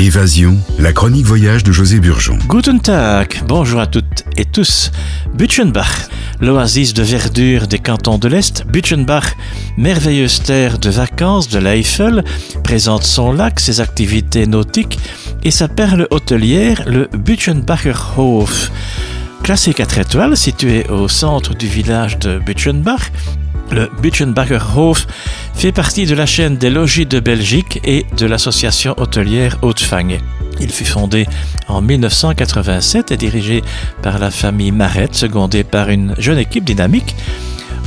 Évasion, la chronique voyage de José Burgeon. Guten Tag, bonjour à toutes et tous. Butchenbach, l'oasis de verdure des cantons de l'Est, Butchenbach, merveilleuse terre de vacances de l'Eifel, présente son lac, ses activités nautiques et sa perle hôtelière, le Butchenbacher Hof. Classé 4 étoiles, situé au centre du village de Butchenbach, le Butchenbacher Hof fait partie de la chaîne des logis de Belgique et de l'association hôtelière Hautefang. Il fut fondé en 1987 et dirigé par la famille Maret, secondé par une jeune équipe dynamique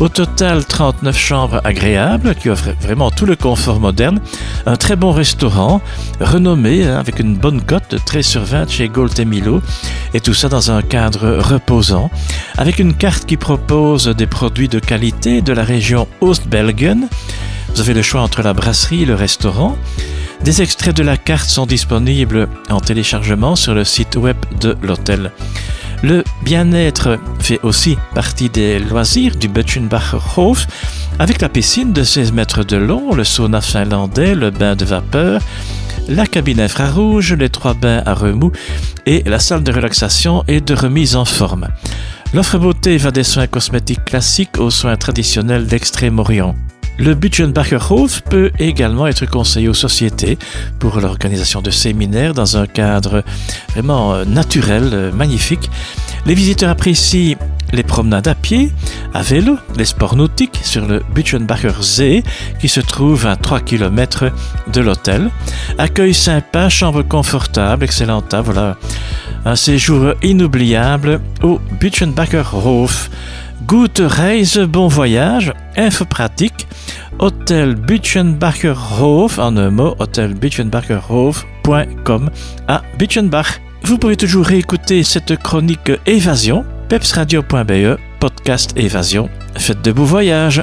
au total, 39 chambres agréables qui offrent vraiment tout le confort moderne, un très bon restaurant, renommé hein, avec une bonne cote de 13 sur 20 chez Gold et Milo, et tout ça dans un cadre reposant, avec une carte qui propose des produits de qualité de la région Oost-Belgen. Vous avez le choix entre la brasserie et le restaurant. Des extraits de la carte sont disponibles en téléchargement sur le site web de l'hôtel. Le bien-être fait aussi partie des loisirs du Butchenbacher Hof, avec la piscine de 16 mètres de long, le sauna finlandais, le bain de vapeur, la cabine infrarouge, les trois bains à remous et la salle de relaxation et de remise en forme. L'offre beauté va des soins cosmétiques classiques aux soins traditionnels d'Extrême-Orient. Le Butchenbacher Hof peut également être conseillé aux sociétés pour l'organisation de séminaires dans un cadre vraiment euh, naturel, euh, magnifique. Les visiteurs apprécient les promenades à pied, à vélo, les sports nautiques sur le Butchenbacher See qui se trouve à 3 km de l'hôtel. Accueil sympa, chambre confortable, excellent Voilà un séjour inoubliable au Butchenbacher Hof. Gute Reise, bon voyage, info pratique, Hôtel Butchenbacher Hof, en un mot, hôtelbutchenbacherhof.com à Butchenbach. Vous pouvez toujours réécouter cette chronique Évasion, pepsradio.be, podcast Évasion. Faites de beaux voyages.